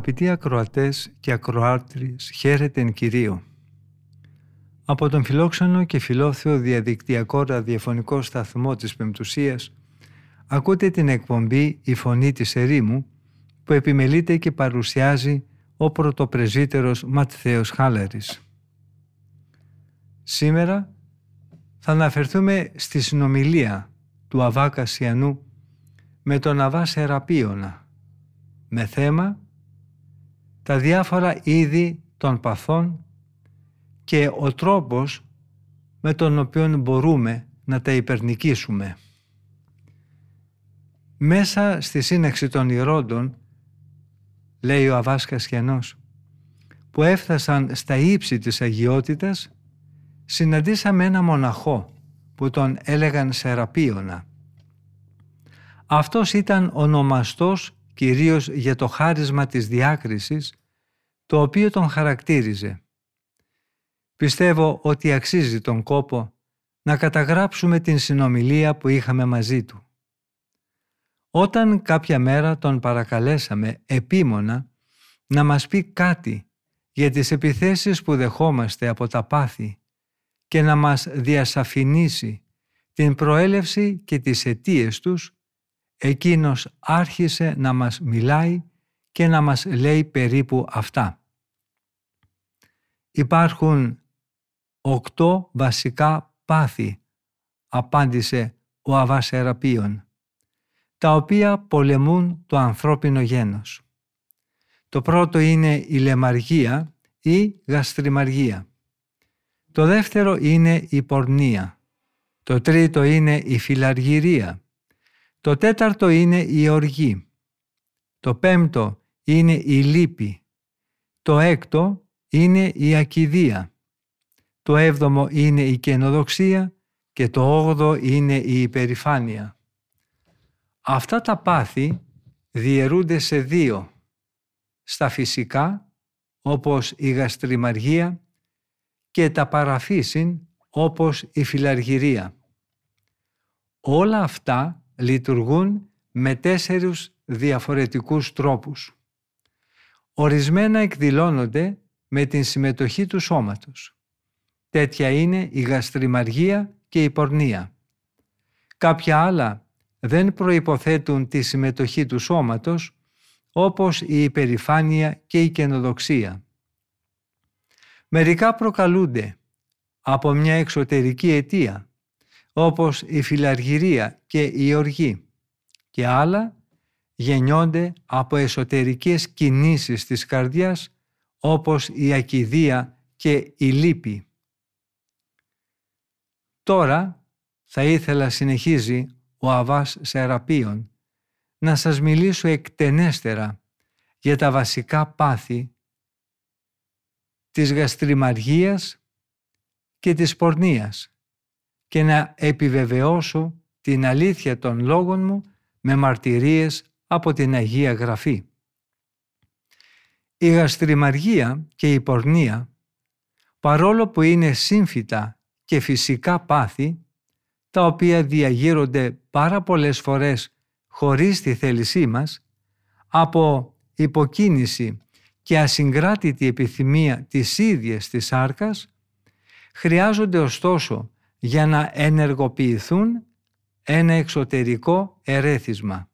Αγαπητοί ακροατές και ακροάτρες, χαίρετε εν Κυρίω. Από τον φιλόξενο και φιλόθεο διαδικτυακό ραδιοφωνικό σταθμό της Πεμπτουσίας ακούτε την εκπομπή «Η Φωνή της Ερήμου» που επιμελείται και παρουσιάζει ο πρωτοπρεσβύτερος Ματθαίος Χάλαρης. Σήμερα θα αναφερθούμε στη συνομιλία του Αβά Κασιανού με τον Αβά Σεραπίωνα με θέμα τα διάφορα είδη των παθών και ο τρόπος με τον οποίο μπορούμε να τα υπερνικήσουμε. Μέσα στη σύναξη των ηρώντων, λέει ο Αβάς Κασιανός, που έφτασαν στα ύψη της αγιότητας, συναντήσαμε ένα μοναχό που τον έλεγαν Σεραπίωνα. Αυτός ήταν ονομαστός κυρίως για το χάρισμα της διάκρισης, το οποίο τον χαρακτήριζε. Πιστεύω ότι αξίζει τον κόπο να καταγράψουμε την συνομιλία που είχαμε μαζί του. Όταν κάποια μέρα τον παρακαλέσαμε επίμονα να μας πει κάτι για τις επιθέσεις που δεχόμαστε από τα πάθη και να μας διασαφηνίσει την προέλευση και τις αιτίες τους, εκείνος άρχισε να μας μιλάει και να μας λέει περίπου αυτά. Υπάρχουν οκτώ βασικά πάθη, απάντησε ο Αβασεραπίων, τα οποία πολεμούν το ανθρώπινο γένος. Το πρώτο είναι η λεμαργία ή γαστριμαργία. Το δεύτερο είναι η πορνεία. Το τρίτο είναι η φιλαργυρία. Το τέταρτο είναι η οργή. Το πέμπτο είναι η λύπη. Το έκτο είναι η ακιδεία. Το έβδομο είναι η καινοδοξία και το όγδο είναι η υπερηφάνεια. Αυτά τα πάθη διαιρούνται σε δύο. Στα φυσικά, όπως η γαστριμαργία και τα παραφύσιν, όπως η φιλαργυρία. Όλα αυτά λειτουργούν με τέσσερους διαφορετικούς τρόπους. Ορισμένα εκδηλώνονται με την συμμετοχή του σώματος. Τέτοια είναι η γαστριμαργία και η πορνεία. Κάποια άλλα δεν προϋποθέτουν τη συμμετοχή του σώματος, όπως η υπερηφάνεια και η καινοδοξία. Μερικά προκαλούνται από μια εξωτερική αιτία, όπως η φιλαργυρία και η οργή και άλλα γεννιόνται από εσωτερικές κινήσεις της καρδιάς όπως η ακιδεία και η λύπη. Τώρα θα ήθελα συνεχίζει ο Αβάς Σεραπίων να σας μιλήσω εκτενέστερα για τα βασικά πάθη της γαστριμαργίας και της πορνείας και να επιβεβαιώσω την αλήθεια των λόγων μου με μαρτυρίες από την Αγία Γραφή. Η γαστριμαργία και η πορνεία, παρόλο που είναι σύμφυτα και φυσικά πάθη, τα οποία διαγείρονται πάρα πολλές φορές χωρίς τη θέλησή μας, από υποκίνηση και ασυγκράτητη επιθυμία της ίδιας της σάρκας, χρειάζονται ωστόσο για να ενεργοποιηθούν ένα εξωτερικό ερέθισμα.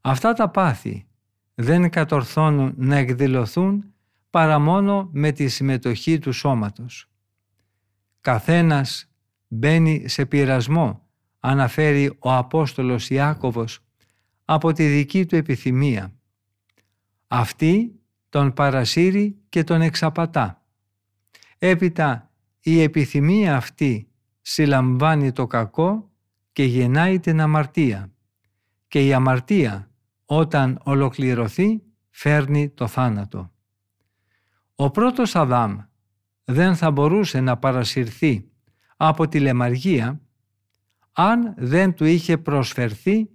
Αυτά τα πάθη δεν κατορθώνουν να εκδηλωθούν παρά μόνο με τη συμμετοχή του σώματος. Καθένας μπαίνει σε πειρασμό, αναφέρει ο Απόστολος Ιάκωβος, από τη δική του επιθυμία. Αυτή τον παρασύρει και τον εξαπατά. Έπειτα η επιθυμία αυτή συλλαμβάνει το κακό και γεννάει την αμαρτία και η αμαρτία όταν ολοκληρωθεί φέρνει το θάνατο. Ο πρώτος Αδάμ δεν θα μπορούσε να παρασυρθεί από τη λεμαργία αν δεν του είχε προσφερθεί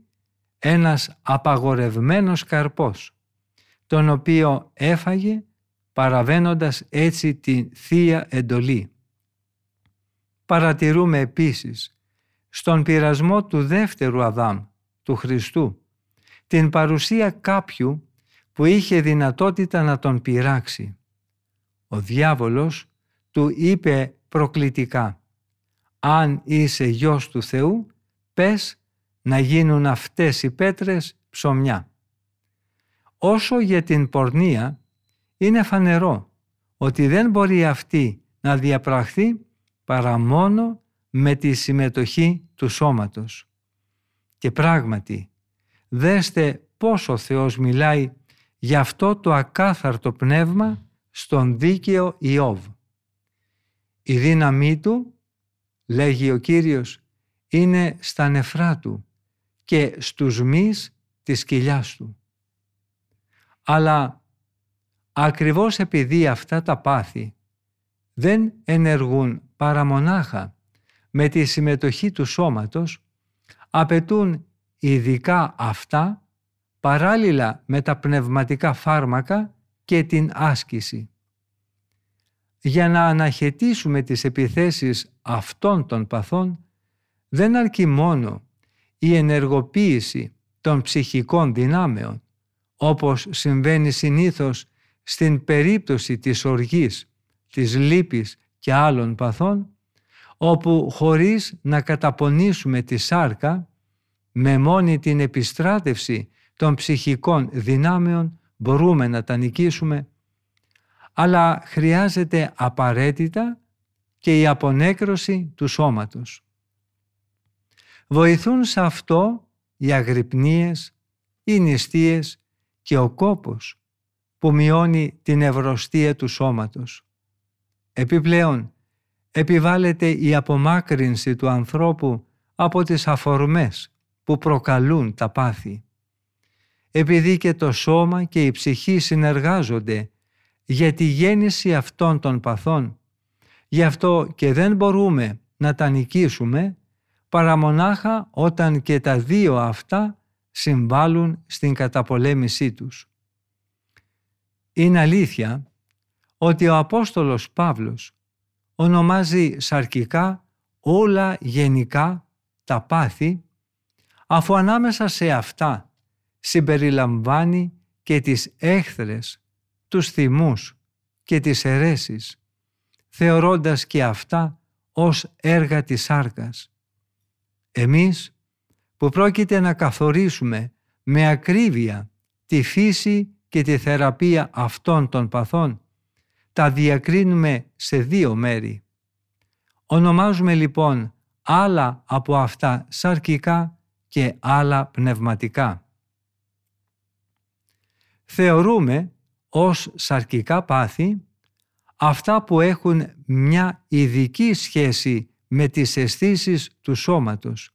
ένας απαγορευμένος καρπός, τον οποίο έφαγε παραβαίνοντας έτσι τη Θεία Εντολή. Παρατηρούμε επίσης στον πειρασμό του δεύτερου Αδάμ, του Χριστού, την παρουσία κάποιου που είχε δυνατότητα να τον πειράξει. Ο διάβολος του είπε προκλητικά «Αν είσαι γιος του Θεού, πες να γίνουν αυτές οι πέτρες ψωμιά». Όσο για την πορνεία, είναι φανερό ότι δεν μπορεί αυτή να διαπραχθεί παρά μόνο με τη συμμετοχή του σώματος. Και πράγματι, δέστε πώς ο Θεός μιλάει για αυτό το ακάθαρτο πνεύμα στον δίκαιο Ιώβ. Η δύναμή του, λέγει ο Κύριος, είναι στα νεφρά του και στους μυς της κοιλιάς του. Αλλά ακριβώς επειδή αυτά τα πάθη δεν ενεργούν παραμονάχα με τη συμμετοχή του σώματος, απαιτούν ειδικά αυτά παράλληλα με τα πνευματικά φάρμακα και την άσκηση. Για να αναχαιτήσουμε τις επιθέσεις αυτών των παθών δεν αρκεί μόνο η ενεργοποίηση των ψυχικών δυνάμεων όπως συμβαίνει συνήθως στην περίπτωση της οργής, της λύπης και άλλων παθών όπου χωρίς να καταπονήσουμε τη σάρκα με μόνη την επιστράτευση των ψυχικών δυνάμεων μπορούμε να τα νικήσουμε, αλλά χρειάζεται απαραίτητα και η απονέκρωση του σώματος. Βοηθούν σε αυτό οι αγρυπνίες, οι νηστείες και ο κόπος που μειώνει την ευρωστία του σώματος. Επιπλέον, επιβάλλεται η απομάκρυνση του ανθρώπου από τις αφορμές που προκαλούν τα πάθη επειδή και το σώμα και η ψυχή συνεργάζονται για τη γέννηση αυτών των παθών. Γι' αυτό και δεν μπορούμε να τα νικήσουμε παρά μονάχα όταν και τα δύο αυτά συμβάλλουν στην καταπολέμησή τους. Είναι αλήθεια ότι ο Απόστολος Παύλος ονομάζει σαρκικά όλα γενικά τα πάθη αφού ανάμεσα σε αυτά συμπεριλαμβάνει και τις έχθρες, τους θυμούς και τις αιρέσεις, θεωρώντας και αυτά ως έργα της σάρκας. Εμείς που πρόκειται να καθορίσουμε με ακρίβεια τη φύση και τη θεραπεία αυτών των παθών, τα διακρίνουμε σε δύο μέρη. Ονομάζουμε λοιπόν άλλα από αυτά σαρκικά και άλλα πνευματικά θεωρούμε ως σαρκικά πάθη αυτά που έχουν μια ειδική σχέση με τις αισθήσεις του σώματος.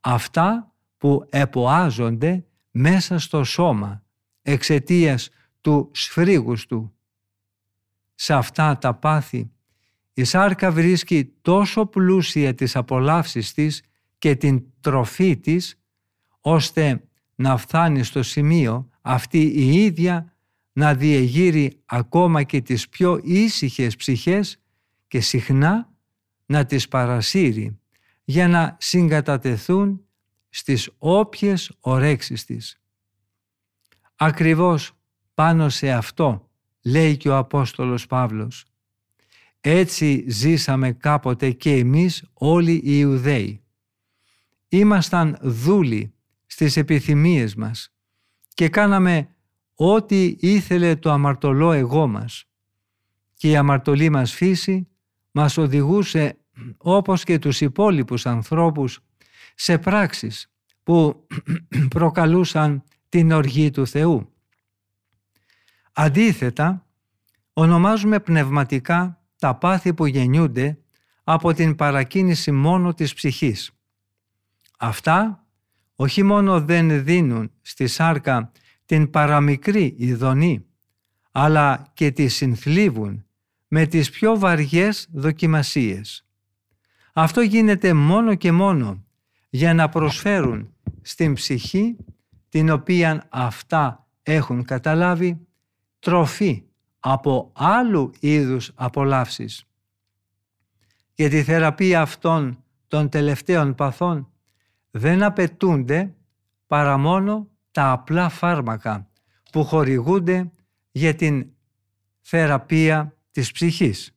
Αυτά που εποάζονται μέσα στο σώμα εξαιτίας του σφρίγους του. Σε αυτά τα πάθη η σάρκα βρίσκει τόσο πλούσια τις απολαύσεις της και την τροφή της ώστε να φτάνει στο σημείο αυτή η ίδια να διεγείρει ακόμα και τις πιο ήσυχες ψυχές και συχνά να τις παρασύρει για να συγκατατεθούν στις όποιες ορέξεις της. Ακριβώς πάνω σε αυτό λέει και ο Απόστολος Παύλος. Έτσι ζήσαμε κάποτε και εμείς όλοι οι Ιουδαίοι. Ήμασταν δούλοι στις επιθυμίες μας και κάναμε ό,τι ήθελε το αμαρτωλό εγώ μας. Και η αμαρτωλή μας φύση μας οδηγούσε όπως και τους υπόλοιπους ανθρώπους σε πράξεις που προκαλούσαν την οργή του Θεού. Αντίθετα, ονομάζουμε πνευματικά τα πάθη που γεννιούνται από την παρακίνηση μόνο της ψυχής. Αυτά όχι μόνο δεν δίνουν στη σάρκα την παραμικρή ειδονή, αλλά και τη συνθλίβουν με τις πιο βαριές δοκιμασίες. Αυτό γίνεται μόνο και μόνο για να προσφέρουν στην ψυχή την οποία αυτά έχουν καταλάβει τροφή από άλλου είδους απολαύσεις. Για τη θεραπεία αυτών των τελευταίων παθών δεν απαιτούνται παρά μόνο τα απλά φάρμακα που χορηγούνται για την θεραπεία της ψυχής.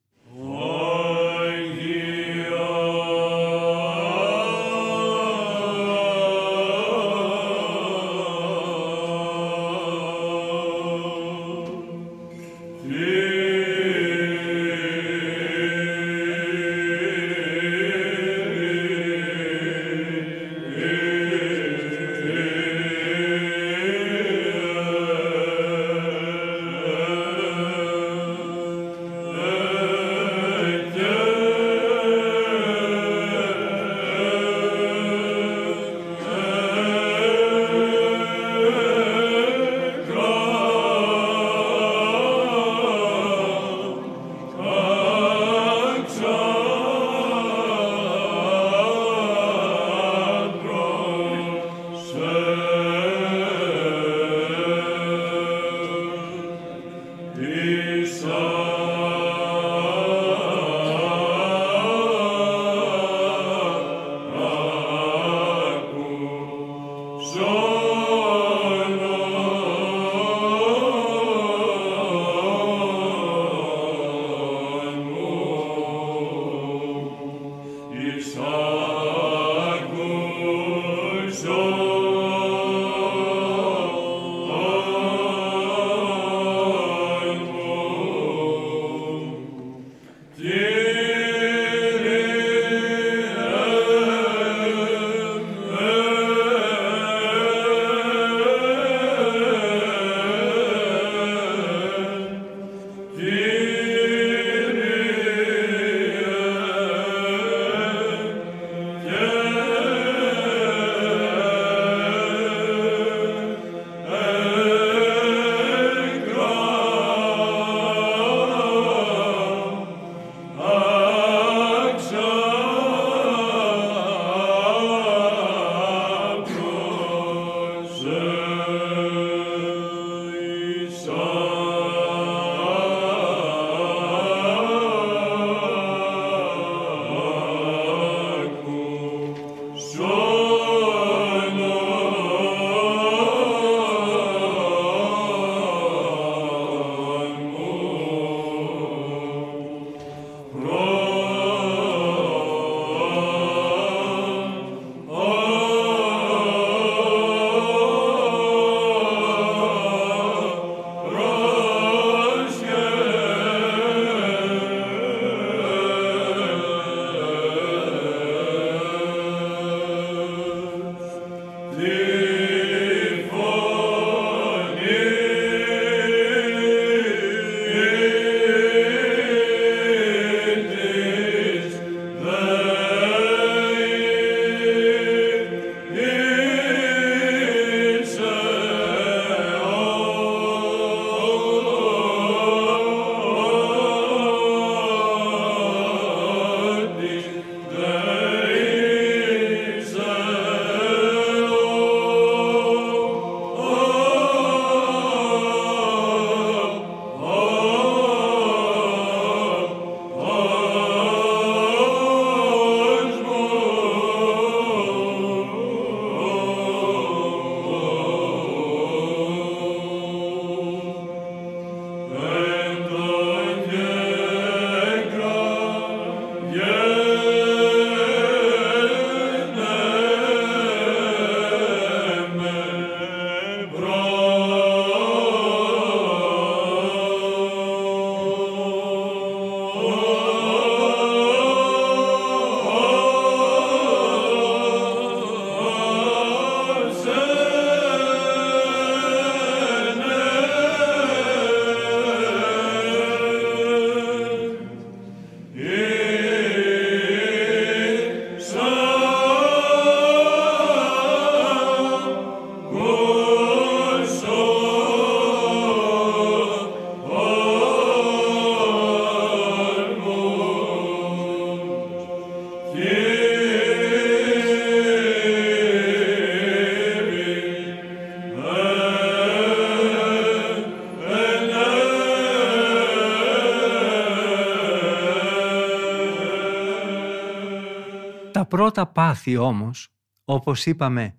Πάθη όμως, όπως είπαμε,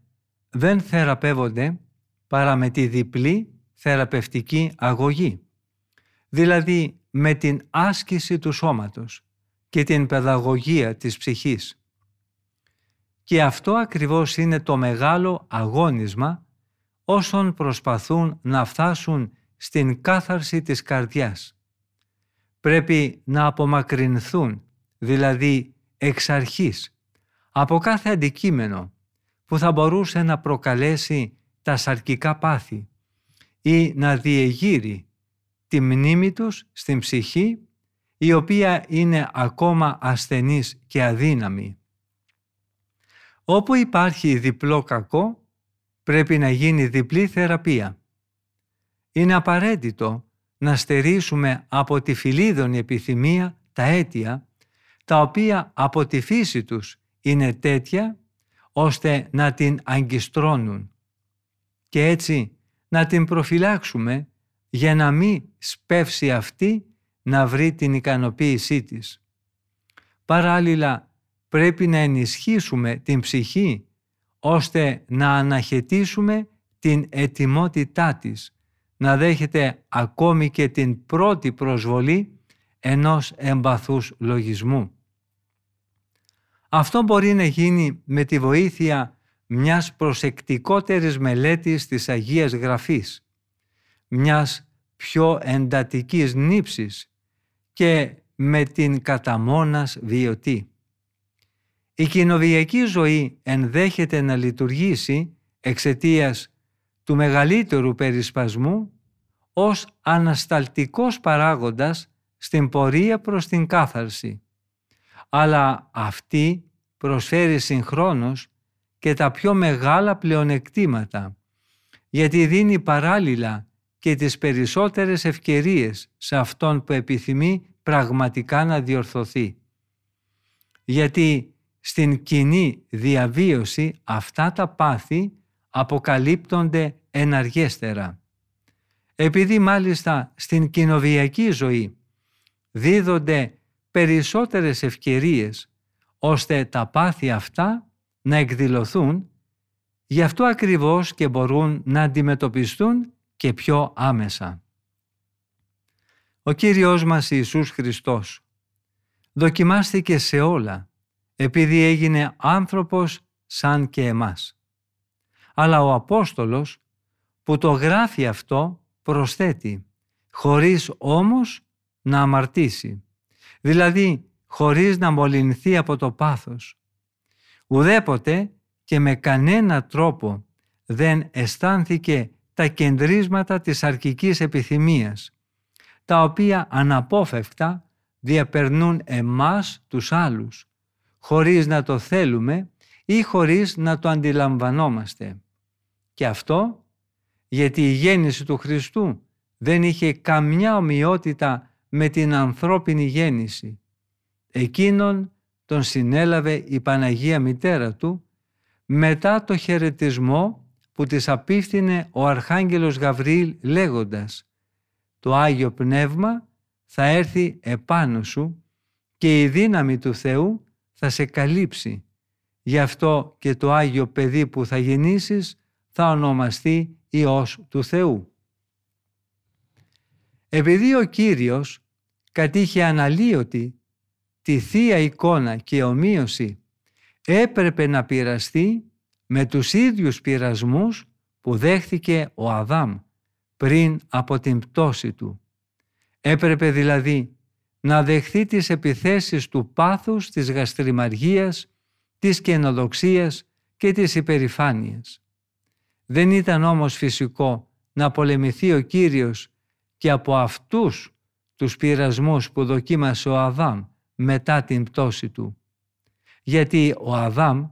δεν θεραπεύονται παρά με τη διπλή θεραπευτική αγωγή, δηλαδή με την άσκηση του σώματος και την παιδαγωγία της ψυχής. Και αυτό ακριβώς είναι το μεγάλο αγώνισμα όσων προσπαθούν να φτάσουν στην κάθαρση της καρδιάς. Πρέπει να απομακρυνθούν, δηλαδή εξ αρχής, από κάθε αντικείμενο που θα μπορούσε να προκαλέσει τα σαρκικά πάθη ή να διεγείρει τη μνήμη τους στην ψυχή η οποία είναι ακόμα ασθενής και αδύναμη. Όπου υπάρχει διπλό κακό, πρέπει να γίνει διπλή θεραπεία. Είναι απαραίτητο να στερήσουμε από τη φιλίδωνη επιθυμία τα αίτια, τα οποία από τη φύση τους είναι τέτοια, ώστε να την αγκιστρώνουν και έτσι να την προφυλάξουμε για να μην σπεύσει αυτή να βρει την ικανοποίησή της. Παράλληλα πρέπει να ενισχύσουμε την ψυχή ώστε να αναχαιτήσουμε την ετοιμότητά της, να δέχεται ακόμη και την πρώτη προσβολή ενός εμπαθούς λογισμού. Αυτό μπορεί να γίνει με τη βοήθεια μιας προσεκτικότερης μελέτης της Αγίας Γραφής, μιας πιο εντατικής νύψης και με την καταμόνας βιωτή. Η κοινοβιακή ζωή ενδέχεται να λειτουργήσει εξαιτίας του μεγαλύτερου περισπασμού ως ανασταλτικός παράγοντας στην πορεία προς την κάθαρση. Αλλά αυτή προσφέρει συγχρόνως και τα πιο μεγάλα πλεονεκτήματα, γιατί δίνει παράλληλα και τις περισσότερες ευκαιρίες σε αυτόν που επιθυμεί πραγματικά να διορθωθεί. Γιατί στην κοινή διαβίωση αυτά τα πάθη αποκαλύπτονται εναργέστερα. Επειδή μάλιστα στην κοινοβιακή ζωή δίδονται περισσότερες ευκαιρίες ώστε τα πάθη αυτά να εκδηλωθούν, γι' αυτό ακριβώς και μπορούν να αντιμετωπιστούν και πιο άμεσα. Ο Κύριος μας Ιησούς Χριστός δοκιμάστηκε σε όλα επειδή έγινε άνθρωπος σαν και εμάς. Αλλά ο Απόστολος που το γράφει αυτό προσθέτει χωρίς όμως να αμαρτήσει, δηλαδή χωρίς να μολυνθεί από το πάθος. Ουδέποτε και με κανένα τρόπο δεν αισθάνθηκε τα κεντρίσματα της αρκικής επιθυμίας, τα οποία αναπόφευκτα διαπερνούν εμάς τους άλλους, χωρίς να το θέλουμε ή χωρίς να το αντιλαμβανόμαστε. Και αυτό γιατί η γέννηση του Χριστού δεν είχε καμιά ομοιότητα με την ανθρώπινη γέννηση. Εκείνον τον συνέλαβε η Παναγία Μητέρα του μετά το χαιρετισμό που της απίφθινε ο Αρχάγγελος Γαβριήλ λέγοντας «Το Άγιο Πνεύμα θα έρθει επάνω σου και η δύναμη του Θεού θα σε καλύψει. Γι' αυτό και το Άγιο Παιδί που θα γεννήσεις θα ονομαστεί Υιός του Θεού». Επειδή ο Κύριος κατήχε αναλύωτη τη Θεία εικόνα και ομοίωση έπρεπε να πειραστεί με τους ίδιους πειρασμούς που δέχθηκε ο Αδάμ πριν από την πτώση του. Έπρεπε δηλαδή να δεχθεί τις επιθέσεις του πάθους, της γαστριμαργίας, της καινοδοξίας και της υπερηφάνειας. Δεν ήταν όμως φυσικό να πολεμηθεί ο Κύριος και από αυτούς τους πειρασμούς που δοκίμασε ο Αδάμ μετά την πτώση του. Γιατί ο Αδάμ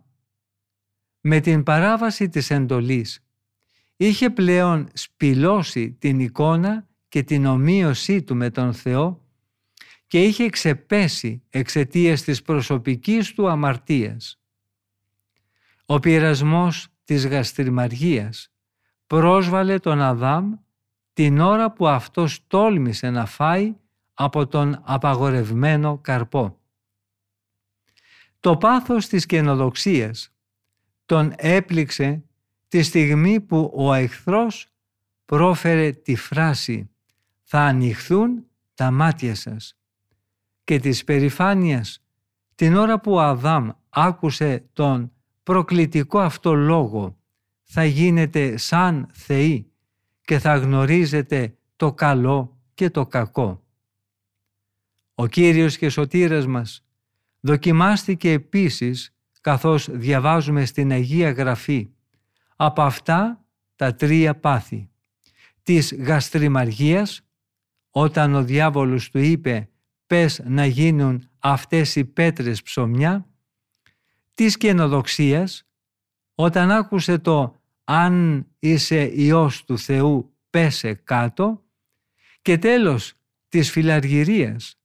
με την παράβαση της εντολής είχε πλέον σπηλώσει την εικόνα και την ομοίωσή του με τον Θεό και είχε ξεπέσει εξαιτίας της προσωπικής του αμαρτίας. Ο πειρασμός της γαστριμαργίας πρόσβαλε τον Αδάμ την ώρα που αυτός τόλμησε να φάει από τον απαγορευμένο καρπό. Το πάθος της καινοδοξίας τον έπληξε τη στιγμή που ο εχθρός πρόφερε τη φράση «Θα ανοιχθούν τα μάτια σας» και της περηφάνειας την ώρα που ο Αδάμ άκουσε τον προκλητικό αυτό λόγο θα γίνετε σαν θεοί και θα γνωρίζετε το καλό και το κακό. Ο Κύριος και Σωτήρας μας δοκιμάστηκε επίσης καθώς διαβάζουμε στην Αγία Γραφή από αυτά τα τρία πάθη της γαστριμαργίας όταν ο διάβολος του είπε πες να γίνουν αυτές οι πέτρες ψωμιά της καινοδοξίας όταν άκουσε το αν είσαι Υιός του Θεού πέσε κάτω και τέλος της φιλαργυρίας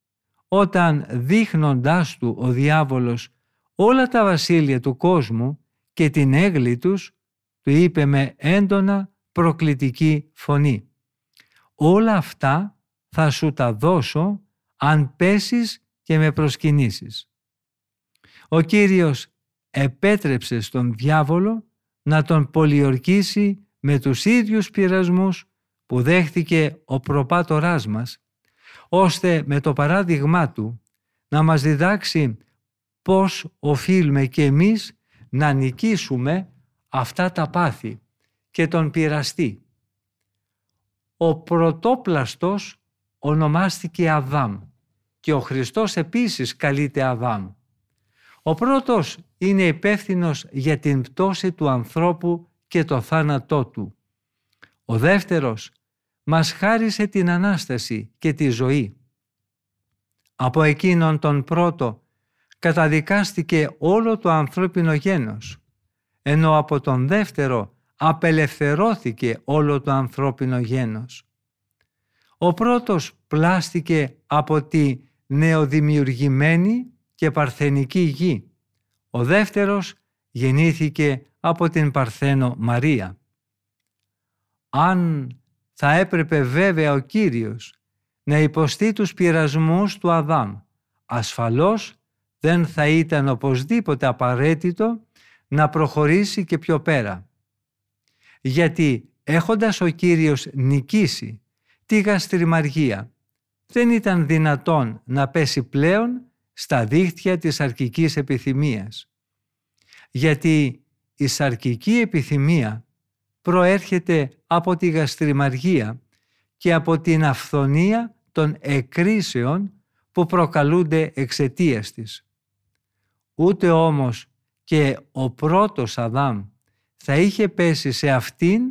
όταν δείχνοντάς του ο διάβολος όλα τα βασίλεια του κόσμου και την έγκλη τους του είπε με έντονα προκλητική φωνή «Όλα αυτά θα σου τα δώσω αν πέσεις και με προσκυνήσεις». Ο Κύριος επέτρεψε στον διάβολο να τον πολιορκήσει με τους ίδιους πειρασμούς που δέχτηκε ο προπάτοράς μας, ώστε με το παράδειγμά του να μας διδάξει πώς οφείλουμε και εμείς να νικήσουμε αυτά τα πάθη και τον πειραστή. Ο πρωτόπλαστος ονομάστηκε Αδάμ και ο Χριστός επίσης καλείται Αδάμ. Ο πρώτος είναι υπεύθυνος για την πτώση του ανθρώπου και το θάνατό του. Ο δεύτερος μας χάρισε την Ανάσταση και τη ζωή. Από εκείνον τον πρώτο καταδικάστηκε όλο το ανθρώπινο γένος, ενώ από τον δεύτερο απελευθερώθηκε όλο το ανθρώπινο γένος. Ο πρώτος πλάστηκε από τη νεοδημιουργημένη και παρθενική γη. Ο δεύτερος γεννήθηκε από την Παρθένο Μαρία. Αν θα έπρεπε βέβαια ο Κύριος να υποστεί τους πειρασμούς του Αδάμ, ασφαλώς δεν θα ήταν οπωσδήποτε απαραίτητο να προχωρήσει και πιο πέρα. Γιατί έχοντας ο Κύριος νικήσει τη γαστριμαργία, δεν ήταν δυνατόν να πέσει πλέον στα δίχτυα της αρκικής επιθυμίας. Γιατί η σαρκική επιθυμία προέρχεται από τη γαστριμαργία και από την αυθονία των εκρίσεων που προκαλούνται εξαιτίας της. Ούτε όμως και ο πρώτος Αδάμ θα είχε πέσει σε αυτήν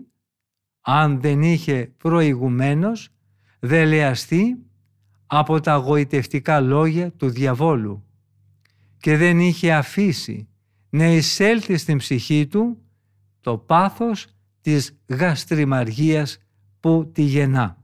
αν δεν είχε προηγουμένως δελεαστεί από τα γοητευτικά λόγια του διαβόλου και δεν είχε αφήσει να εισέλθει στην ψυχή του το πάθος της γαστριμαργίας που τη γεννά.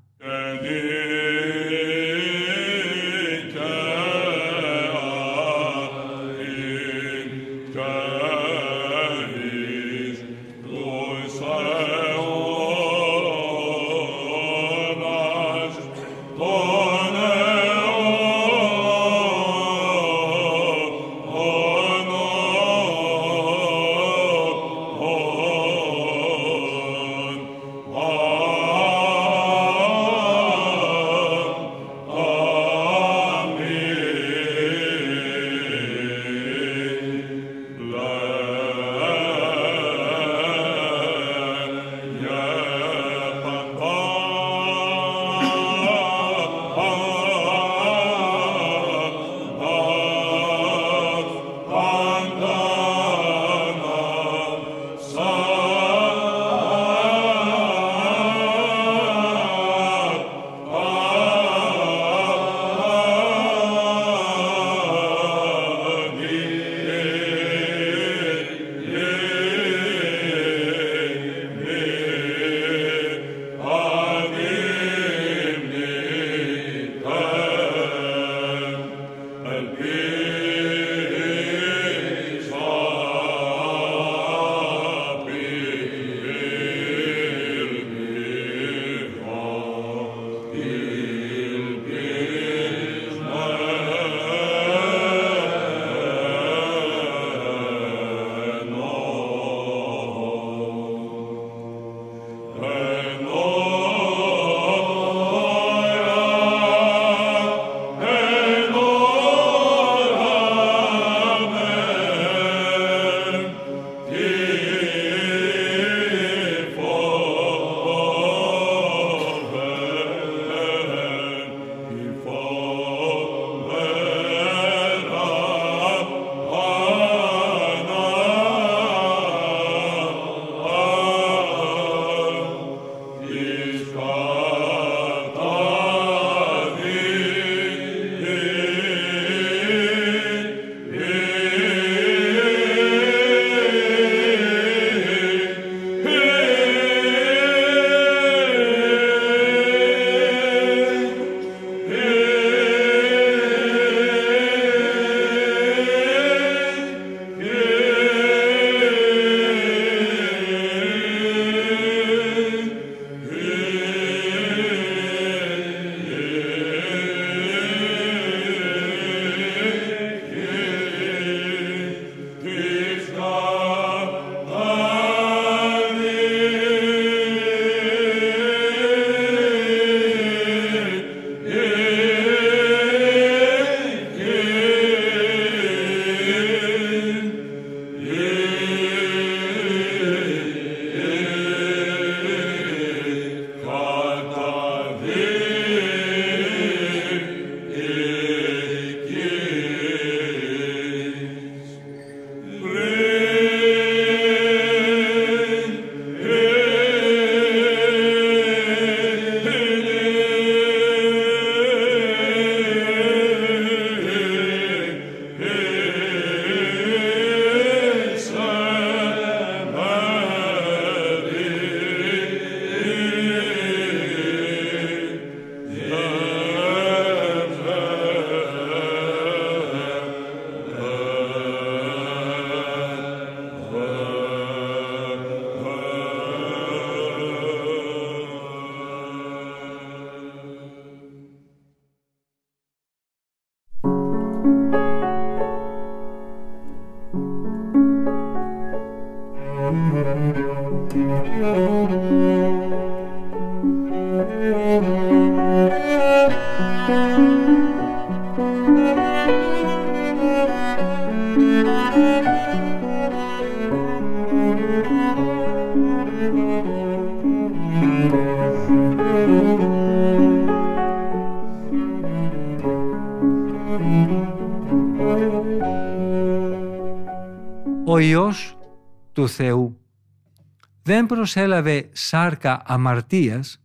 Προσέλαβε σάρκα αμαρτίας,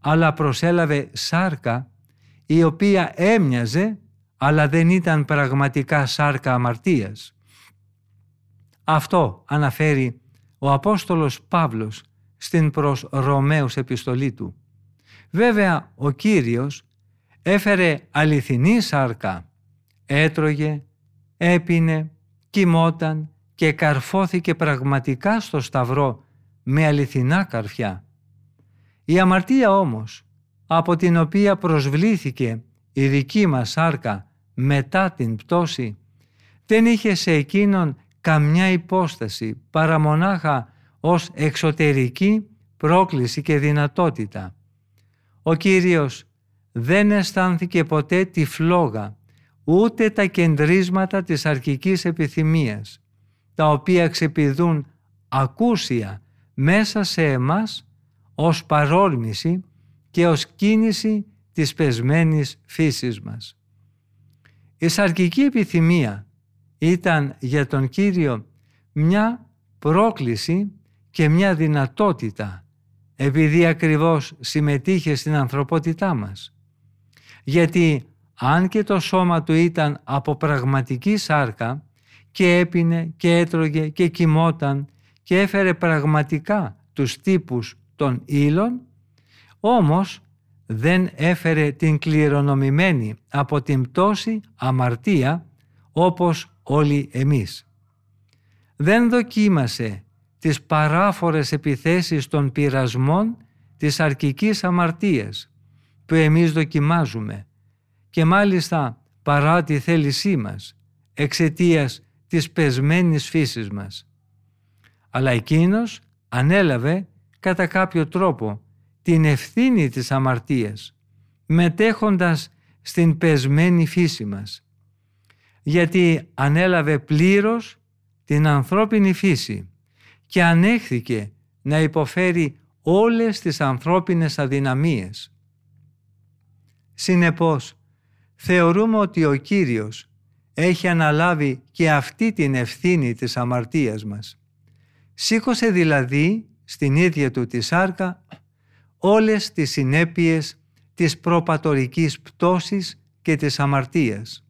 αλλά προσέλαβε σάρκα η οποία έμοιαζε, αλλά δεν ήταν πραγματικά σάρκα αμαρτίας. Αυτό αναφέρει ο Απόστολος Παύλος στην προς Ρωμαίους επιστολή του. Βέβαια ο Κύριος έφερε αληθινή σάρκα, έτρωγε, έπινε, κοιμόταν και καρφώθηκε πραγματικά στο σταυρό με αληθινά καρφιά. Η αμαρτία όμως, από την οποία προσβλήθηκε η δική μας σάρκα μετά την πτώση, δεν είχε σε εκείνον καμιά υπόσταση παρά μονάχα ως εξωτερική πρόκληση και δυνατότητα. Ο Κύριος δεν αισθάνθηκε ποτέ τη φλόγα, ούτε τα κεντρίσματα της αρχικής επιθυμίας, τα οποία ξεπηδούν ακούσια μέσα σε εμάς ως παρόρμηση και ως κίνηση της πεσμένης φύσης μας. Η σαρκική επιθυμία ήταν για τον Κύριο μια πρόκληση και μια δυνατότητα επειδή ακριβώς συμμετείχε στην ανθρωπότητά μας. Γιατί αν και το σώμα του ήταν από πραγματική σάρκα και έπινε και έτρωγε και κοιμόταν και έφερε πραγματικά τους τύπους των ύλων, όμως δεν έφερε την κληρονομημένη από την πτώση αμαρτία όπως όλοι εμείς. Δεν δοκίμασε τις παράφορες επιθέσεις των πειρασμών της αρκικής αμαρτίας που εμείς δοκιμάζουμε και μάλιστα παρά τη θέλησή μας εξαιτίας της πεσμένης φύσης μας. Αλλά εκείνος ανέλαβε κατά κάποιο τρόπο την ευθύνη της αμαρτίας μετέχοντας στην πεσμένη φύση μας γιατί ανέλαβε πλήρως την ανθρώπινη φύση και ανέχθηκε να υποφέρει όλες τις ανθρώπινες αδυναμίες. Συνεπώς, θεωρούμε ότι ο Κύριος έχει αναλάβει και αυτή την ευθύνη της αμαρτίας μας. Σήκωσε δηλαδή στην ίδια του τη σάρκα όλες τις συνέπειες της προπατορικής πτώσης και της αμαρτίας.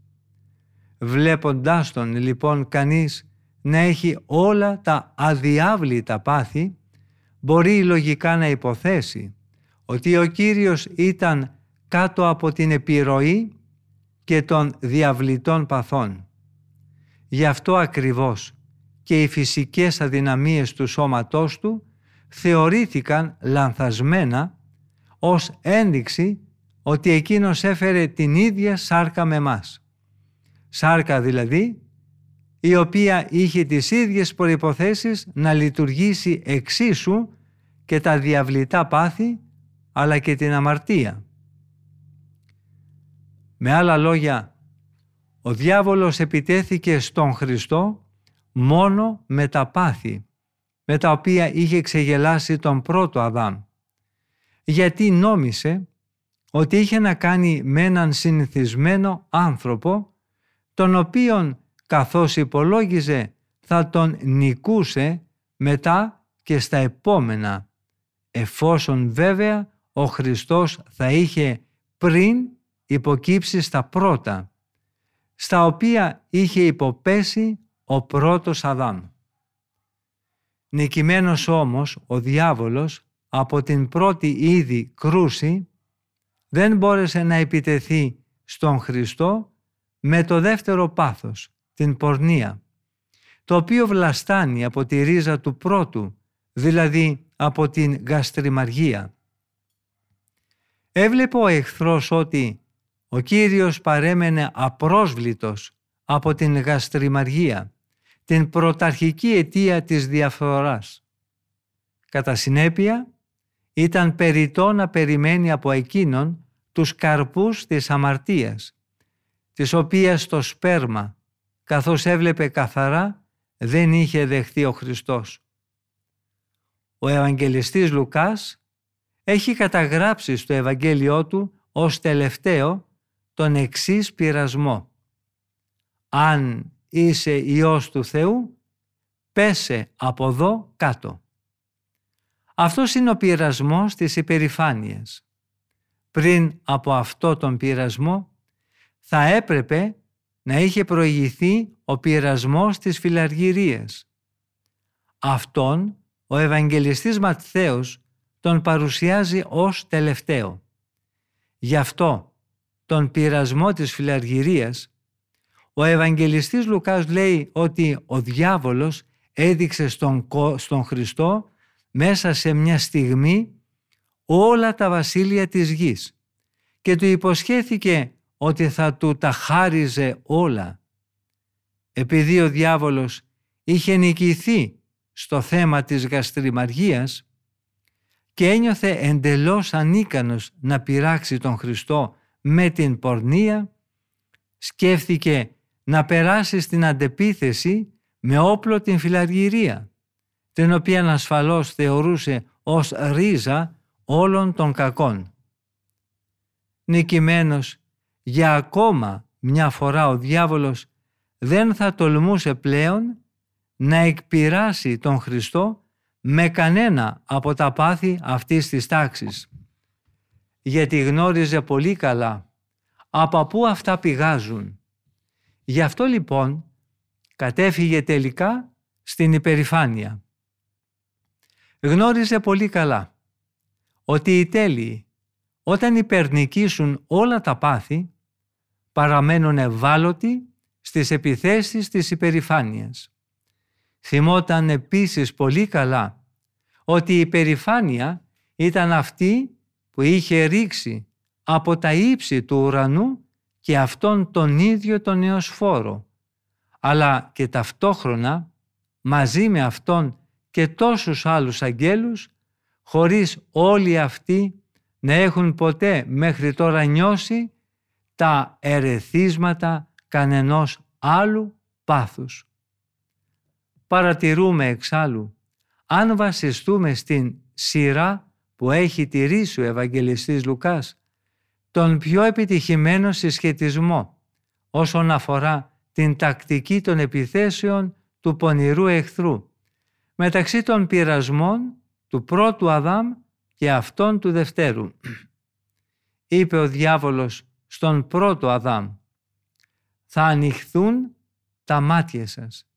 Βλέποντάς τον λοιπόν κανείς να έχει όλα τα αδιάβλητα πάθη, μπορεί λογικά να υποθέσει ότι ο Κύριος ήταν κάτω από την επιρροή και των διαβλητών παθών. Γι' αυτό ακριβώς και οι φυσικές αδυναμίες του σώματός του θεωρήθηκαν λανθασμένα ως ένδειξη ότι εκείνος έφερε την ίδια σάρκα με μας. Σάρκα δηλαδή η οποία είχε τις ίδιες προϋποθέσεις να λειτουργήσει εξίσου και τα διαβλητά πάθη αλλά και την αμαρτία. Με άλλα λόγια, ο διάβολος επιτέθηκε στον Χριστό μόνο με τα πάθη, με τα οποία είχε ξεγελάσει τον πρώτο Αδάμ. Γιατί νόμισε ότι είχε να κάνει με έναν συνηθισμένο άνθρωπο, τον οποίον καθώς υπολόγιζε θα τον νικούσε μετά και στα επόμενα, εφόσον βέβαια ο Χριστός θα είχε πριν υποκύψει στα πρώτα, στα οποία είχε υποπέσει ο πρώτος Αδάμ. Νικημένος όμως ο διάβολος από την πρώτη ήδη κρούση δεν μπόρεσε να επιτεθεί στον Χριστό με το δεύτερο πάθος, την πορνεία, το οποίο βλαστάνει από τη ρίζα του πρώτου, δηλαδή από την γαστριμαργία. Έβλεπε ο εχθρός ότι ο Κύριος παρέμενε απρόσβλητος από την γαστριμαργία, την πρωταρχική αιτία της διαφθοράς. Κατά συνέπεια, ήταν περιττό να περιμένει από εκείνον τους καρπούς της αμαρτίας, της οποίας το σπέρμα, καθώς έβλεπε καθαρά, δεν είχε δεχθεί ο Χριστός. Ο Ευαγγελιστής Λουκάς έχει καταγράψει στο Ευαγγέλιό του ως τελευταίο τον εξής πειρασμό. Αν είσαι Υιός του Θεού, πέσε από εδώ κάτω. Αυτός είναι ο πειρασμός της υπερηφάνειας. Πριν από αυτό τον πειρασμό θα έπρεπε να είχε προηγηθεί ο πειρασμός της φιλαργυρίας. Αυτόν ο Ευαγγελιστής Ματθαίος τον παρουσιάζει ως τελευταίο. Γι' αυτό τον πειρασμό της φιλαργυρίας ο Ευαγγελιστής Λουκάς λέει ότι ο διάβολος έδειξε στον, στον Χριστό μέσα σε μια στιγμή όλα τα βασίλεια της γης και του υποσχέθηκε ότι θα του τα χάριζε όλα. Επειδή ο διάβολος είχε νικηθεί στο θέμα της γαστριμαργίας και ένιωθε εντελώς ανίκανος να πειράξει τον Χριστό με την πορνεία, σκέφτηκε να περάσεις στην αντεπίθεση με όπλο την φιλαργυρία, την οποία ασφαλώς θεωρούσε ως ρίζα όλων των κακών. Νικημένος για ακόμα μια φορά ο διάβολος δεν θα τολμούσε πλέον να εκπειράσει τον Χριστό με κανένα από τα πάθη αυτής της τάξης. Γιατί γνώριζε πολύ καλά από πού αυτά πηγάζουν. Γι' αυτό λοιπόν κατέφυγε τελικά στην υπερηφάνεια. Γνώριζε πολύ καλά ότι οι τέλειοι όταν υπερνικήσουν όλα τα πάθη παραμένουν ευάλωτοι στις επιθέσεις της υπερηφάνειας. Θυμόταν επίσης πολύ καλά ότι η υπερηφάνεια ήταν αυτή που είχε ρίξει από τα ύψη του ουρανού και αυτόν τον ίδιο τον Εωσφόρο, αλλά και ταυτόχρονα μαζί με αυτόν και τόσους άλλους αγγέλους, χωρίς όλοι αυτοί να έχουν ποτέ μέχρι τώρα νιώσει τα ερεθίσματα κανενός άλλου πάθους. Παρατηρούμε εξάλλου, αν βασιστούμε στην σειρά που έχει τηρήσει ο Ευαγγελιστής Λουκάς, τον πιο επιτυχημένο συσχετισμό όσον αφορά την τακτική των επιθέσεων του πονηρού εχθρού μεταξύ των πειρασμών του πρώτου Αδάμ και αυτών του δευτέρου. Είπε ο διάβολος στον πρώτο Αδάμ «Θα ανοιχθούν τα μάτια σας».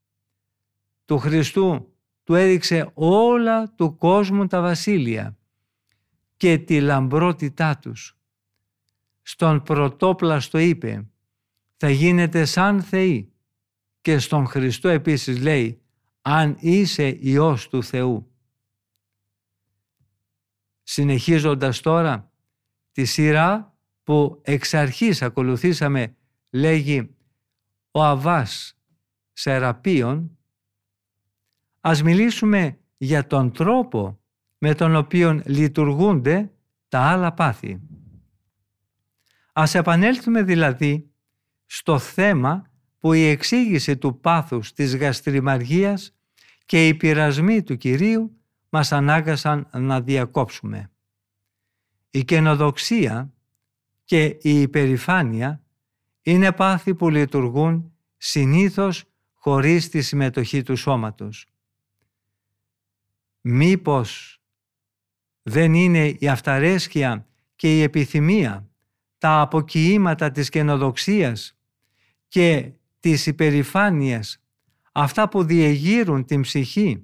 Του Χριστού του έδειξε όλα του κόσμου τα βασίλεια και τη λαμπρότητά τους. Στον πρωτόπλαστο είπε «Θα γίνετε σαν Θεοί» και στον Χριστό επίσης λέει «Αν είσαι Υιός του Θεού». Συνεχίζοντας τώρα τη σειρά που εξ αρχής ακολουθήσαμε λέγει ο Αβάς Σεραπείων, ας μιλήσουμε για τον τρόπο με τον οποίο λειτουργούνται τα άλλα πάθη. Ας επανέλθουμε δηλαδή στο θέμα που η εξήγηση του πάθους της γαστριμαργίας και οι πειρασμοί του Κυρίου μας ανάγκασαν να διακόψουμε. Η καινοδοξία και η υπερηφάνεια είναι πάθη που λειτουργούν συνήθως χωρίς τη συμμετοχή του σώματος. Μήπως δεν είναι η αυταρέσκεια και η επιθυμία, τα αποκοιήματα της καινοδοξίας και της υπερηφάνειας, αυτά που διεγείρουν την ψυχή,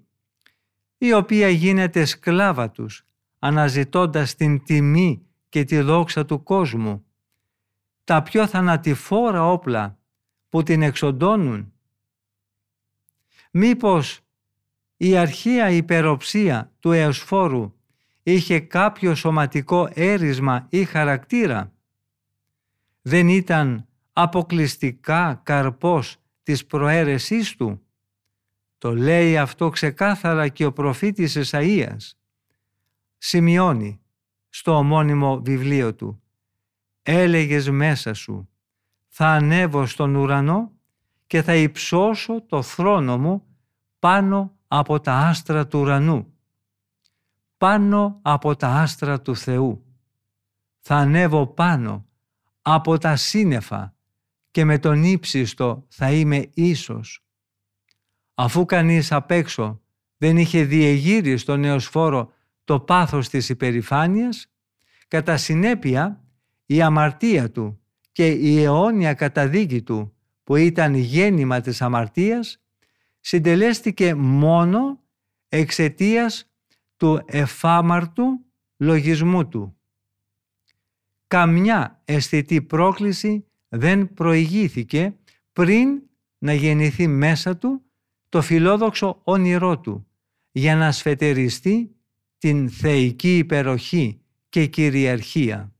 η οποία γίνεται σκλάβα τους, αναζητώντας την τιμή και τη δόξα του κόσμου. Τα πιο θανατηφόρα όπλα που την εξοντώνουν. Μήπως η αρχαία υπεροψία του εωσφόρου είχε κάποιο σωματικό έρισμα ή χαρακτήρα; Δεν ήταν αποκλειστικά καρπός της προαίρεσής του. Το λέει αυτό ξεκάθαρα και ο προφήτης Εσαΐας. σημειώνει στο ομώνυμο βιβλίο του «Έλεγες μέσα σου, θα ανέβω στον ουρανό και θα υψώσω το θρόνο μου πάνω από τα άστρα του ουρανού, πάνω από τα άστρα του Θεού. Θα ανέβω πάνω από τα σύννεφα και με τον ύψιστο θα είμαι ίσος. Αφού κανείς απ' έξω δεν είχε διεγείρει στον νεοσφόρο το πάθος της υπερηφάνειας, κατά συνέπεια η αμαρτία του και η αιώνια καταδίκη του που ήταν γέννημα της αμαρτίας συντελέστηκε μόνο εξαιτίας του εφάμαρτου λογισμού του. Καμιά αισθητή πρόκληση δεν προηγήθηκε πριν να γεννηθεί μέσα του το φιλόδοξο όνειρό του για να σφετεριστεί την θεϊκή υπεροχή και κυριαρχία.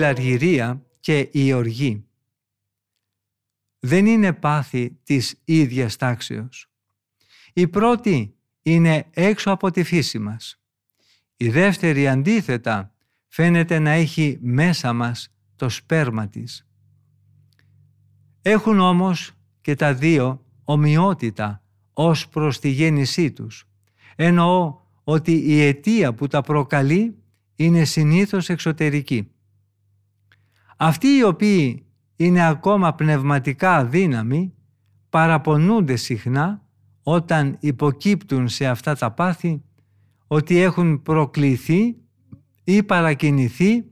Φιλαργυρία και η οργή δεν είναι πάθη της ίδιας τάξεως. Η πρώτη είναι έξω από τη φύση μας. Η δεύτερη αντίθετα φαίνεται να έχει μέσα μας το σπέρμα της. Έχουν όμως και τα δύο ομοιότητα ως προς τη γέννησή τους. Εννοώ ότι η αιτία που τα προκαλεί είναι συνήθως εξωτερική. Αυτοί οι οποίοι είναι ακόμα πνευματικά αδύναμοι παραπονούνται συχνά όταν υποκύπτουν σε αυτά τα πάθη ότι έχουν προκληθεί ή παρακινηθεί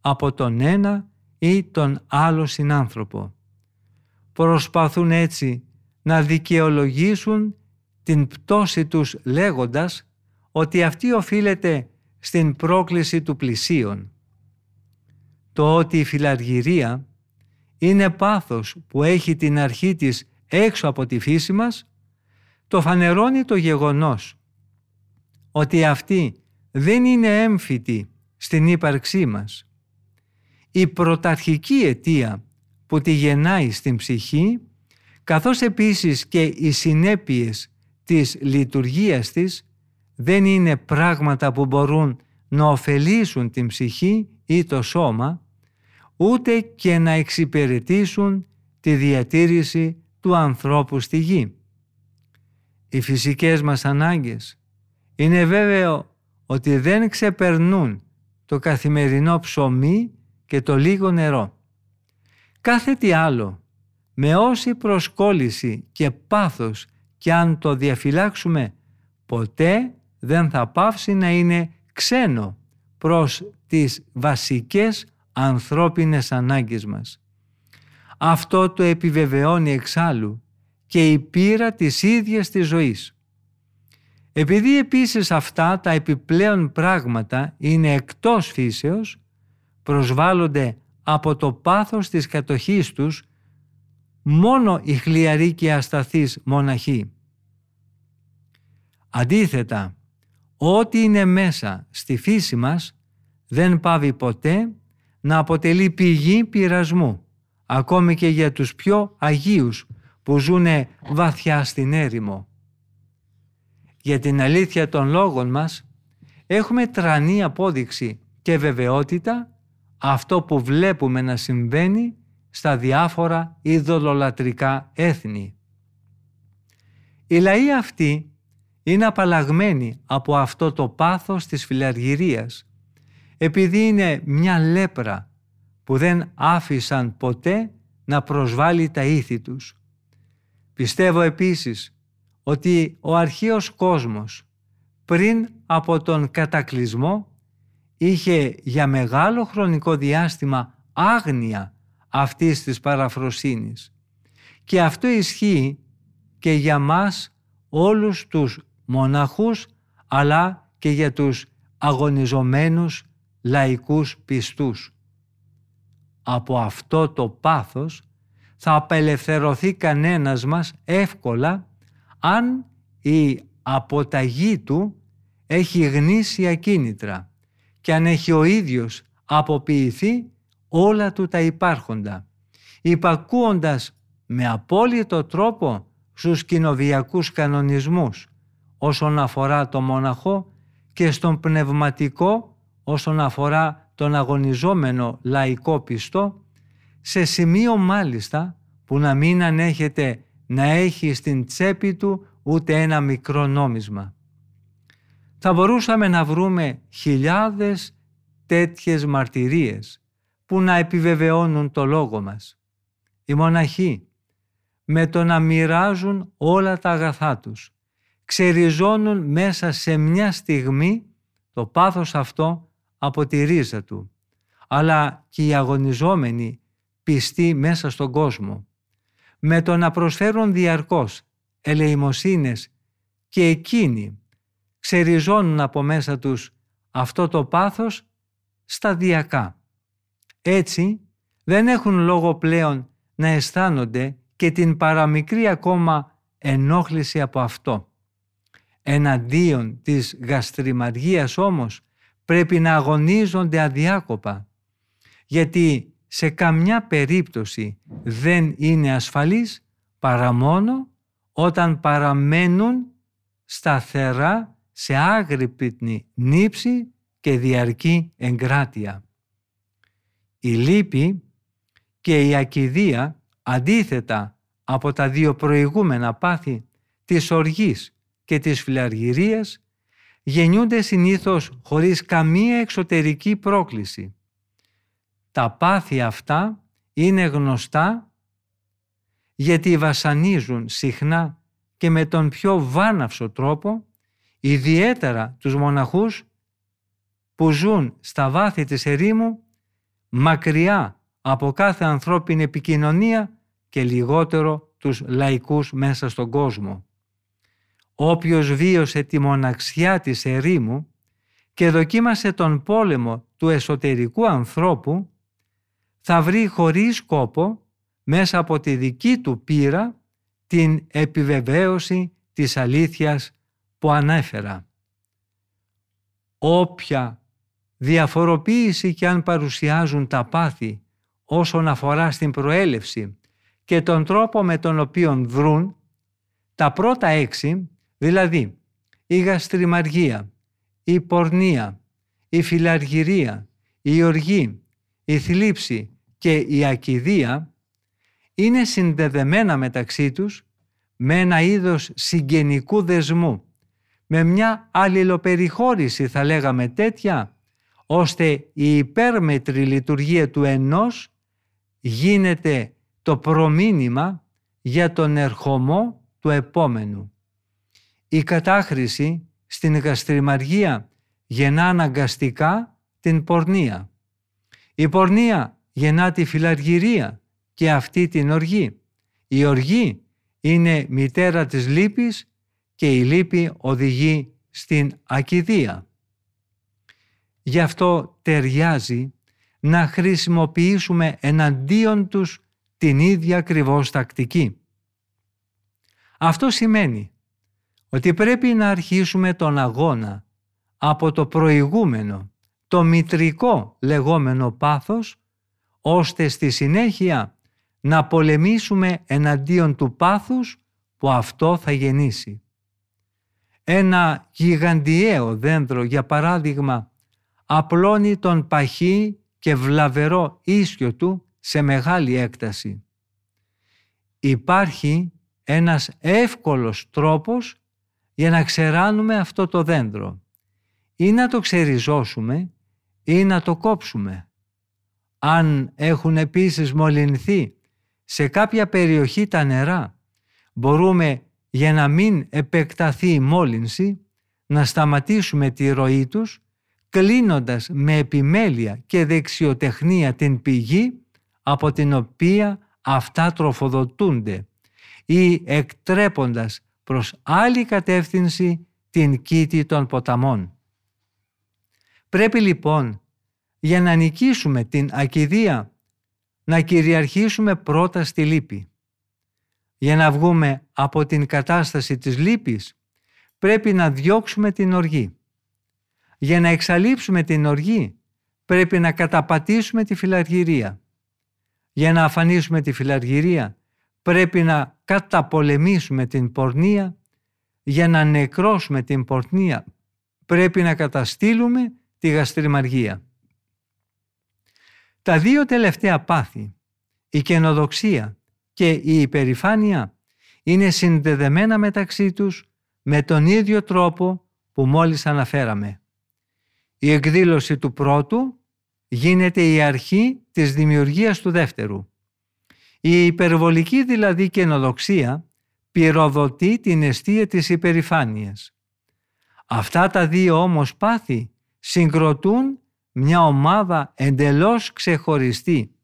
από τον ένα ή τον άλλο συνάνθρωπο. Προσπαθούν έτσι να δικαιολογήσουν την πτώση τους λέγοντας ότι αυτή οφείλεται στην πρόκληση του πλησίον το ότι η φιλαργυρία είναι πάθος που έχει την αρχή της έξω από τη φύση μας, το φανερώνει το γεγονός ότι αυτή δεν είναι έμφυτη στην ύπαρξή μας. Η πρωταρχική αιτία που τη γεννάει στην ψυχή, καθώς επίσης και οι συνέπειες της λειτουργίας της, δεν είναι πράγματα που μπορούν να ωφελήσουν την ψυχή ή το σώμα, ούτε και να εξυπηρετήσουν τη διατήρηση του ανθρώπου στη γη. Οι φυσικές μας ανάγκες είναι βέβαιο ότι δεν ξεπερνούν το καθημερινό ψωμί και το λίγο νερό. Κάθε τι άλλο, με όση προσκόλληση και πάθος και αν το διαφυλάξουμε, ποτέ δεν θα πάυσει να είναι ξένο προς τις βασικές ανθρώπινες ανάγκες μας. Αυτό το επιβεβαιώνει εξάλλου και η πείρα της ίδιας της ζωής. Επειδή επίσης αυτά τα επιπλέον πράγματα είναι εκτός φύσεως, προσβάλλονται από το πάθος της κατοχής τους μόνο οι χλιαροί και ασταθείς μοναχοί. Αντίθετα, ό,τι είναι μέσα στη φύση μας δεν πάβει ποτέ να αποτελεί πηγή πειρασμού, ακόμη και για τους πιο αγίους που ζουνε βαθιά στην έρημο. Για την αλήθεια των λόγων μας έχουμε τρανή απόδειξη και βεβαιότητα αυτό που βλέπουμε να συμβαίνει στα διάφορα ειδωλολατρικά έθνη. Οι λαοί αυτοί είναι απαλλαγμένοι από αυτό το πάθος της φιλαργυρίας επειδή είναι μια λέπρα που δεν άφησαν ποτέ να προσβάλλει τα ήθη τους. Πιστεύω επίσης ότι ο αρχαίος κόσμος πριν από τον κατακλυσμό είχε για μεγάλο χρονικό διάστημα άγνοια αυτής της παραφροσύνης. Και αυτό ισχύει και για μας όλους τους μοναχούς αλλά και για τους αγωνιζομένους λαϊκούς πιστούς. Από αυτό το πάθος θα απελευθερωθεί κανένας μας εύκολα αν η αποταγή του έχει γνήσια κίνητρα και αν έχει ο ίδιος αποποιηθεί όλα του τα υπάρχοντα, υπακούοντας με απόλυτο τρόπο στους κοινοβιακούς κανονισμούς όσον αφορά το μοναχό και στον πνευματικό όσον αφορά τον αγωνιζόμενο λαϊκό πιστό σε σημείο μάλιστα που να μην ανέχεται να έχει στην τσέπη του ούτε ένα μικρό νόμισμα. Θα μπορούσαμε να βρούμε χιλιάδες τέτοιες μαρτυρίες που να επιβεβαιώνουν το λόγο μας. Οι μοναχοί με το να μοιράζουν όλα τα αγαθά τους ξεριζώνουν μέσα σε μια στιγμή το πάθος αυτό από τη ρίζα του αλλά και οι αγωνιζόμενοι πιστοί μέσα στον κόσμο με το να προσφέρουν διαρκώς ελεημοσύνες και εκείνοι ξεριζώνουν από μέσα τους αυτό το πάθος σταδιακά. Έτσι δεν έχουν λόγο πλέον να αισθάνονται και την παραμικρή ακόμα ενόχληση από αυτό. Εναντίον της γαστριμαργίας όμως πρέπει να αγωνίζονται αδιάκοπα γιατί σε καμιά περίπτωση δεν είναι ασφαλής παρά μόνο όταν παραμένουν σταθερά σε άγρυπνη νύψη και διαρκή εγκράτεια. Η λύπη και η ακιδεία αντίθετα από τα δύο προηγούμενα πάθη της οργής και της φιλαργυρίας γεννιούνται συνήθως χωρίς καμία εξωτερική πρόκληση. Τα πάθη αυτά είναι γνωστά γιατί βασανίζουν συχνά και με τον πιο βάναυσο τρόπο ιδιαίτερα τους μοναχούς που ζουν στα βάθη της ερήμου μακριά από κάθε ανθρώπινη επικοινωνία και λιγότερο τους λαϊκούς μέσα στον κόσμο. Όποιος βίωσε τη μοναξιά της ερήμου και δοκίμασε τον πόλεμο του εσωτερικού ανθρώπου θα βρει χωρίς κόπο μέσα από τη δική του πείρα την επιβεβαίωση της αλήθειας που ανέφερα. Όποια διαφοροποίηση και αν παρουσιάζουν τα πάθη όσον αφορά στην προέλευση και τον τρόπο με τον οποίο δρούν, τα πρώτα έξι, δηλαδή η γαστριμαργία, η πορνεία, η φιλαργυρία, η οργή, η θλίψη και η ακιδεία, είναι συνδεδεμένα μεταξύ τους με ένα είδος συγγενικού δεσμού, με μια αλληλοπεριχώρηση θα λέγαμε τέτοια, ώστε η υπέρμετρη λειτουργία του ενός γίνεται το προμήνυμα για τον ερχομό του επόμενου. Η κατάχρηση στην γαστριμαργία γεννά αναγκαστικά την πορνεία. Η πορνεία γεννά τη φιλαργυρία και αυτή την οργή. Η οργή είναι μητέρα της λύπης και η λύπη οδηγεί στην ακιδεία. Γι' αυτό ταιριάζει να χρησιμοποιήσουμε εναντίον τους την ίδια ακριβώς τακτική. Αυτό σημαίνει ότι πρέπει να αρχίσουμε τον αγώνα από το προηγούμενο, το μητρικό λεγόμενο πάθος, ώστε στη συνέχεια να πολεμήσουμε εναντίον του πάθους που αυτό θα γεννήσει. Ένα γιγαντιαίο δέντρο, για παράδειγμα, απλώνει τον παχύ και βλαβερό ίσιο του σε μεγάλη έκταση. Υπάρχει ένας εύκολος τρόπος για να ξεράνουμε αυτό το δέντρο ή να το ξεριζώσουμε ή να το κόψουμε. Αν έχουν επίσης μολυνθεί σε κάποια περιοχή τα νερά, μπορούμε για να μην επεκταθεί η μόλυνση να σταματήσουμε τη ροή τους κλείνοντας με επιμέλεια και δεξιοτεχνία την πηγή από την οποία αυτά τροφοδοτούνται ή εκτρέποντας προς άλλη κατεύθυνση την κήτη των ποταμών. Πρέπει λοιπόν για να νικήσουμε την ακιδεία να κυριαρχήσουμε πρώτα στη λύπη. Για να βγούμε από την κατάσταση της λύπης πρέπει να διώξουμε την οργή. Για να εξαλείψουμε την οργή πρέπει να καταπατήσουμε τη φιλαργυρία. Για να αφανίσουμε τη φιλαργυρία πρέπει να καταπολεμήσουμε την πορνεία. Για να νεκρώσουμε την πορνεία πρέπει να καταστήλουμε τη γαστριμαργία. Τα δύο τελευταία πάθη, η καινοδοξία και η υπερηφάνεια, είναι συνδεδεμένα μεταξύ τους με τον ίδιο τρόπο που μόλις αναφέραμε. Η εκδήλωση του πρώτου γίνεται η αρχή της δημιουργίας του δεύτερου. Η υπερβολική δηλαδή καινοδοξία πυροδοτεί την αιστεία της υπερηφάνειας. Αυτά τα δύο όμως πάθη συγκροτούν μια ομάδα εντελώς ξεχωριστή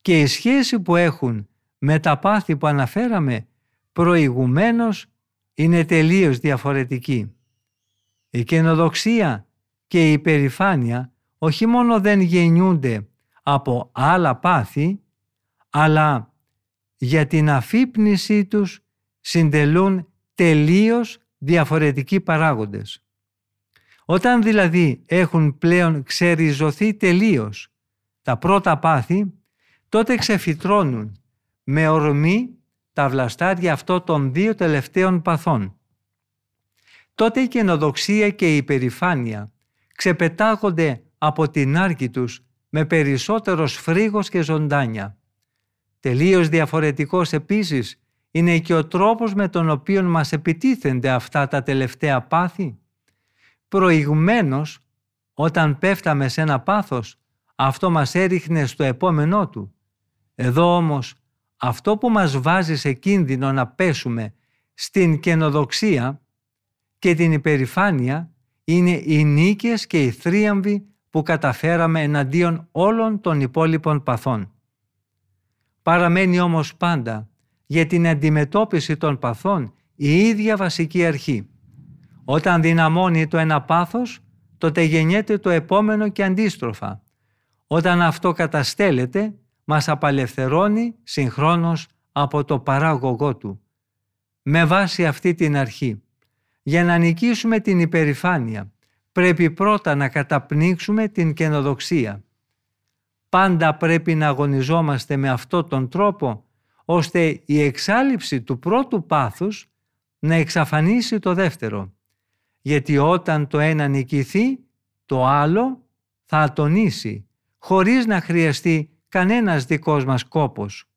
και η σχέση που έχουν με τα πάθη που αναφέραμε προηγουμένως είναι τελείως διαφορετική. Η καινοδοξία και η υπερηφάνεια όχι μόνο δεν γεννιούνται από άλλα πάθη, αλλά για την αφύπνισή τους συντελούν τελείως διαφορετικοί παράγοντες. Όταν δηλαδή έχουν πλέον ξεριζωθεί τελείως τα πρώτα πάθη, τότε ξεφυτρώνουν με ορμή τα βλαστάρια αυτό των δύο τελευταίων παθών. Τότε η καινοδοξία και η υπερηφάνεια ξεπετάγονται από την άρκη τους με περισσότερος φρίγος και ζωντάνια. Τελείως διαφορετικός επίσης είναι και ο τρόπος με τον οποίο μας επιτίθενται αυτά τα τελευταία πάθη Προηγουμένως, όταν πέφταμε σε ένα πάθος, αυτό μας έριχνε στο επόμενό του. Εδώ όμως, αυτό που μας βάζει σε κίνδυνο να πέσουμε στην καινοδοξία και την υπερηφάνεια είναι οι νίκες και οι θρίαμβοι που καταφέραμε εναντίον όλων των υπόλοιπων παθών. Παραμένει όμως πάντα για την αντιμετώπιση των παθών η ίδια βασική αρχή. Όταν δυναμώνει το ένα πάθος, τότε γεννιέται το επόμενο και αντίστροφα. Όταν αυτό καταστέλλεται, μας απαλευθερώνει συγχρόνως από το παράγωγό του. Με βάση αυτή την αρχή, για να νικήσουμε την υπερηφάνεια, πρέπει πρώτα να καταπνίξουμε την καινοδοξία. Πάντα πρέπει να αγωνιζόμαστε με αυτό τον τρόπο, ώστε η εξάλληψη του πρώτου πάθους να εξαφανίσει το δεύτερο γιατί όταν το ένα νικηθεί, το άλλο θα ατονίσει, χωρίς να χρειαστεί κανένας δικός μας κόπος.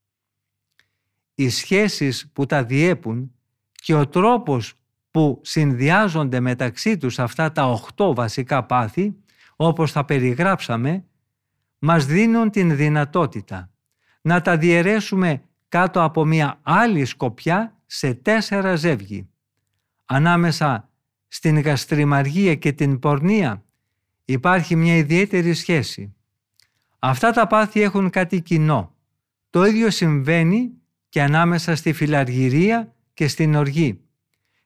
Οι σχέσεις που τα διέπουν και ο τρόπος που συνδυάζονται μεταξύ τους αυτά τα οχτώ βασικά πάθη, όπως θα περιγράψαμε, μας δίνουν την δυνατότητα να τα διαιρέσουμε κάτω από μια άλλη σκοπιά σε τέσσερα ζεύγη. Ανάμεσα στην γαστριμαργία και την πορνεία υπάρχει μια ιδιαίτερη σχέση. Αυτά τα πάθη έχουν κάτι κοινό. Το ίδιο συμβαίνει και ανάμεσα στη φιλαργυρία και στην οργή,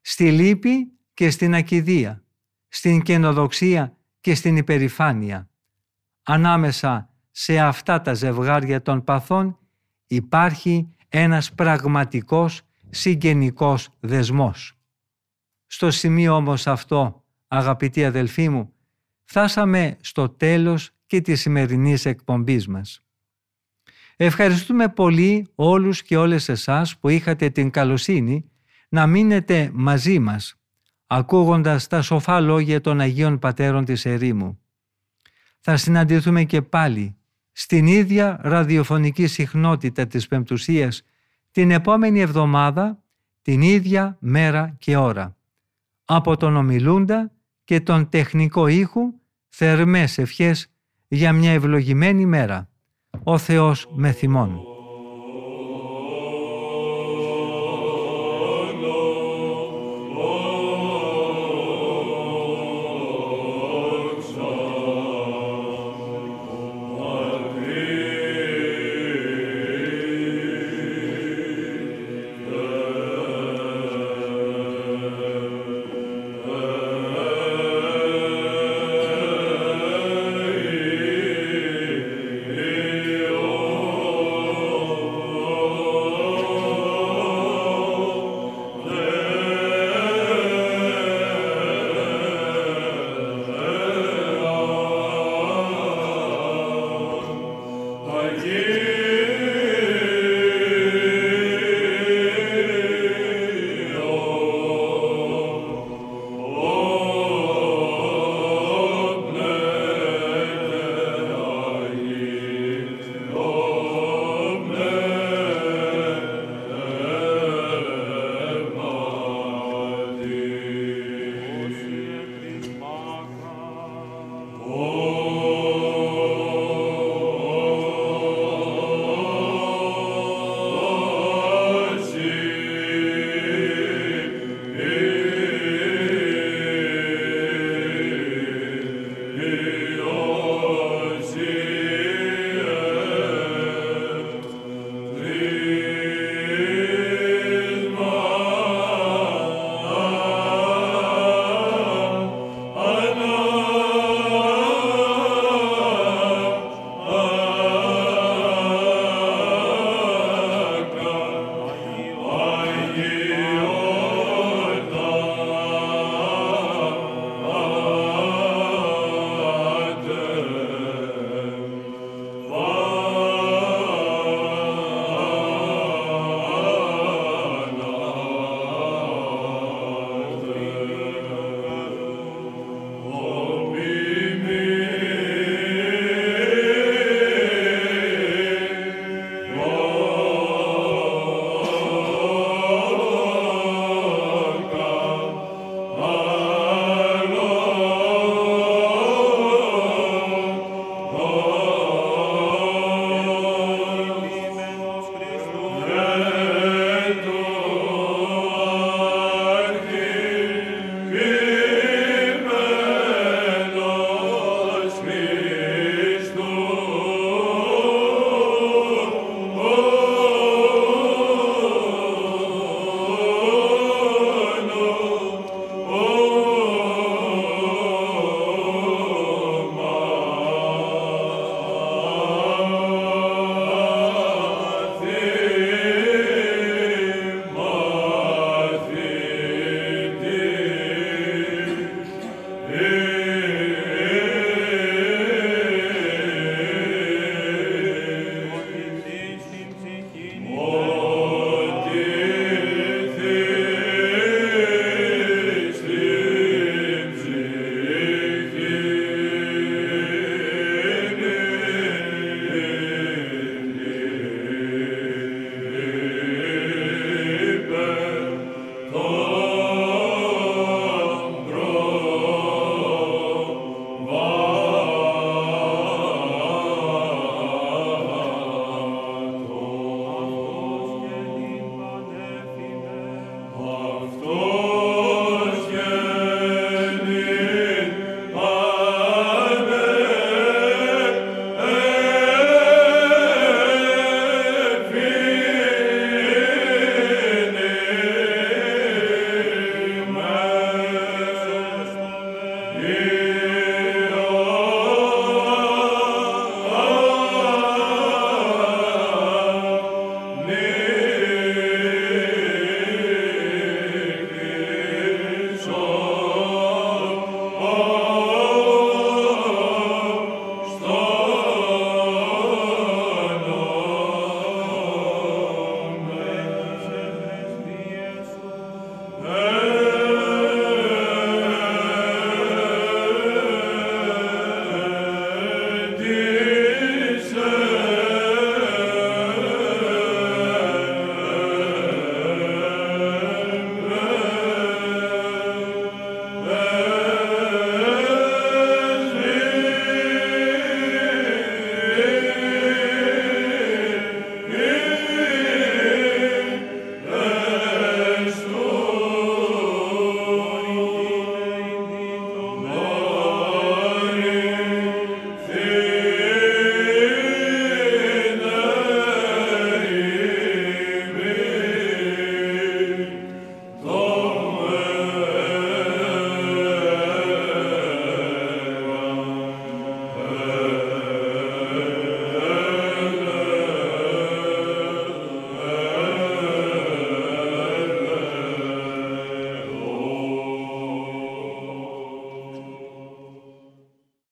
στη λύπη και στην ακιδεία, στην καινοδοξία και στην υπερηφάνεια. Ανάμεσα σε αυτά τα ζευγάρια των παθών υπάρχει ένας πραγματικός συγγενικός δεσμός. Στο σημείο όμως αυτό, αγαπητοί αδελφοί μου, φτάσαμε στο τέλος και της σημερινής εκπομπής μας. Ευχαριστούμε πολύ όλους και όλες εσάς που είχατε την καλοσύνη να μείνετε μαζί μας, ακούγοντας τα σοφά λόγια των Αγίων Πατέρων της Ερήμου. Θα συναντηθούμε και πάλι στην ίδια ραδιοφωνική συχνότητα της Πεμπτουσίας την επόμενη εβδομάδα, την ίδια μέρα και ώρα. Από τον ομιλούντα και τον τεχνικό ήχου, θερμές ευχές για μια ευλογημένη μέρα. Ο Θεός με θυμών.